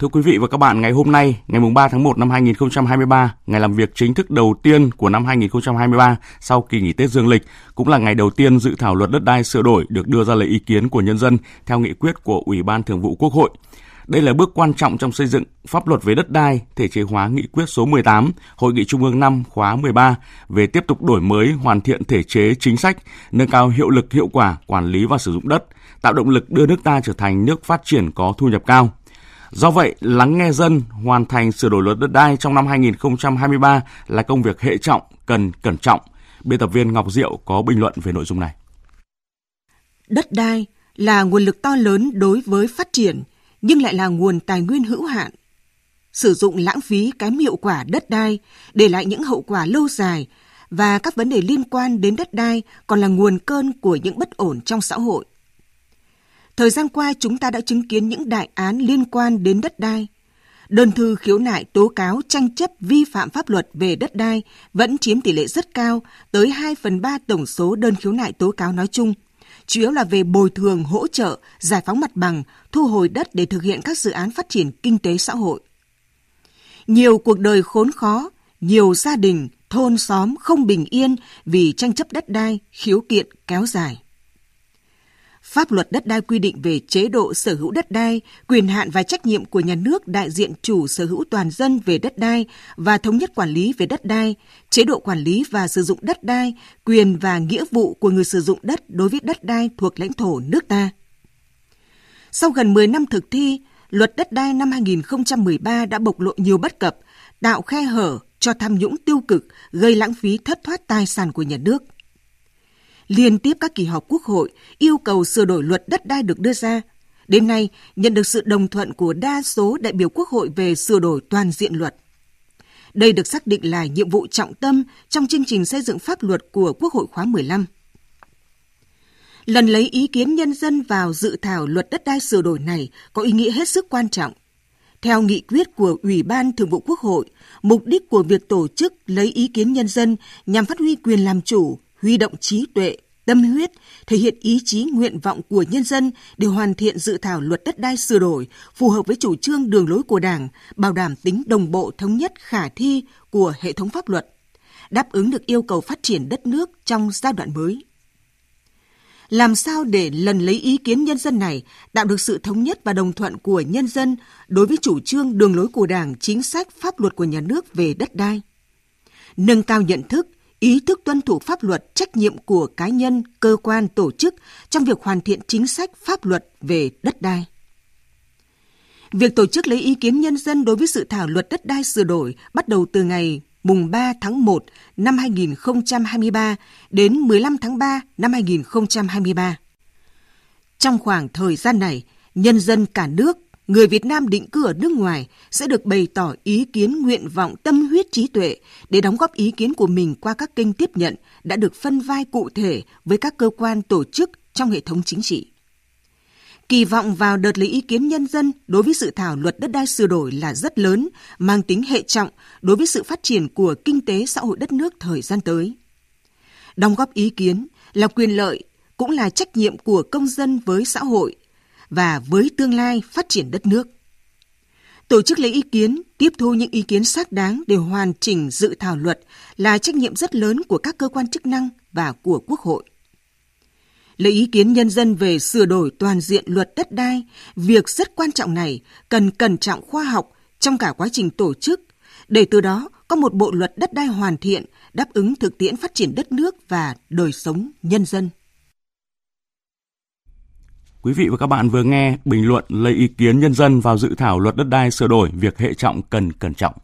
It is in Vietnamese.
Thưa quý vị và các bạn, ngày hôm nay, ngày 3 tháng 1 năm 2023, ngày làm việc chính thức đầu tiên của năm 2023 sau kỳ nghỉ Tết Dương lịch, cũng là ngày đầu tiên dự thảo luật đất đai sửa đổi được đưa ra lấy ý kiến của nhân dân theo nghị quyết của Ủy ban Thường vụ Quốc hội. Đây là bước quan trọng trong xây dựng pháp luật về đất đai, thể chế hóa nghị quyết số 18 Hội nghị Trung ương 5 khóa 13 về tiếp tục đổi mới, hoàn thiện thể chế chính sách, nâng cao hiệu lực hiệu quả quản lý và sử dụng đất, tạo động lực đưa nước ta trở thành nước phát triển có thu nhập cao. Do vậy, lắng nghe dân hoàn thành sửa đổi luật đất đai trong năm 2023 là công việc hệ trọng, cần cẩn trọng. Biên tập viên Ngọc Diệu có bình luận về nội dung này. Đất đai là nguồn lực to lớn đối với phát triển, nhưng lại là nguồn tài nguyên hữu hạn. Sử dụng lãng phí kém hiệu quả đất đai để lại những hậu quả lâu dài và các vấn đề liên quan đến đất đai còn là nguồn cơn của những bất ổn trong xã hội. Thời gian qua chúng ta đã chứng kiến những đại án liên quan đến đất đai. Đơn thư khiếu nại tố cáo tranh chấp vi phạm pháp luật về đất đai vẫn chiếm tỷ lệ rất cao, tới 2 phần 3 tổng số đơn khiếu nại tố cáo nói chung. Chủ yếu là về bồi thường, hỗ trợ, giải phóng mặt bằng, thu hồi đất để thực hiện các dự án phát triển kinh tế xã hội. Nhiều cuộc đời khốn khó, nhiều gia đình, thôn xóm không bình yên vì tranh chấp đất đai, khiếu kiện kéo dài. Pháp luật đất đai quy định về chế độ sở hữu đất đai, quyền hạn và trách nhiệm của nhà nước đại diện chủ sở hữu toàn dân về đất đai và thống nhất quản lý về đất đai, chế độ quản lý và sử dụng đất đai, quyền và nghĩa vụ của người sử dụng đất đối với đất đai thuộc lãnh thổ nước ta. Sau gần 10 năm thực thi, luật đất đai năm 2013 đã bộc lộ nhiều bất cập, tạo khe hở cho tham nhũng tiêu cực, gây lãng phí thất thoát tài sản của nhà nước – liên tiếp các kỳ họp Quốc hội yêu cầu sửa đổi luật đất đai được đưa ra. Đến nay, nhận được sự đồng thuận của đa số đại biểu Quốc hội về sửa đổi toàn diện luật. Đây được xác định là nhiệm vụ trọng tâm trong chương trình xây dựng pháp luật của Quốc hội khóa 15. Lần lấy ý kiến nhân dân vào dự thảo luật đất đai sửa đổi này có ý nghĩa hết sức quan trọng. Theo nghị quyết của Ủy ban Thường vụ Quốc hội, mục đích của việc tổ chức lấy ý kiến nhân dân nhằm phát huy quyền làm chủ, huy động trí tuệ, tâm huyết, thể hiện ý chí nguyện vọng của nhân dân để hoàn thiện dự thảo luật đất đai sửa đổi phù hợp với chủ trương đường lối của Đảng, bảo đảm tính đồng bộ thống nhất khả thi của hệ thống pháp luật, đáp ứng được yêu cầu phát triển đất nước trong giai đoạn mới. Làm sao để lần lấy ý kiến nhân dân này tạo được sự thống nhất và đồng thuận của nhân dân đối với chủ trương đường lối của Đảng, chính sách pháp luật của nhà nước về đất đai? Nâng cao nhận thức, ý thức tuân thủ pháp luật, trách nhiệm của cá nhân, cơ quan, tổ chức trong việc hoàn thiện chính sách pháp luật về đất đai. Việc tổ chức lấy ý kiến nhân dân đối với dự thảo luật đất đai sửa đổi bắt đầu từ ngày mùng 3 tháng 1 năm 2023 đến 15 tháng 3 năm 2023. Trong khoảng thời gian này, nhân dân cả nước người Việt Nam định cư ở nước ngoài sẽ được bày tỏ ý kiến nguyện vọng tâm huyết trí tuệ để đóng góp ý kiến của mình qua các kênh tiếp nhận đã được phân vai cụ thể với các cơ quan tổ chức trong hệ thống chính trị. Kỳ vọng vào đợt lấy ý kiến nhân dân đối với dự thảo luật đất đai sửa đổi là rất lớn, mang tính hệ trọng đối với sự phát triển của kinh tế xã hội đất nước thời gian tới. Đóng góp ý kiến là quyền lợi, cũng là trách nhiệm của công dân với xã hội và với tương lai phát triển đất nước. Tổ chức lấy ý kiến, tiếp thu những ý kiến xác đáng để hoàn chỉnh dự thảo luật là trách nhiệm rất lớn của các cơ quan chức năng và của Quốc hội. Lấy ý kiến nhân dân về sửa đổi toàn diện luật đất đai, việc rất quan trọng này cần cẩn trọng khoa học trong cả quá trình tổ chức, để từ đó có một bộ luật đất đai hoàn thiện đáp ứng thực tiễn phát triển đất nước và đời sống nhân dân. Quý vị và các bạn vừa nghe bình luận lấy ý kiến nhân dân vào dự thảo luật đất đai sửa đổi việc hệ trọng cần cẩn trọng.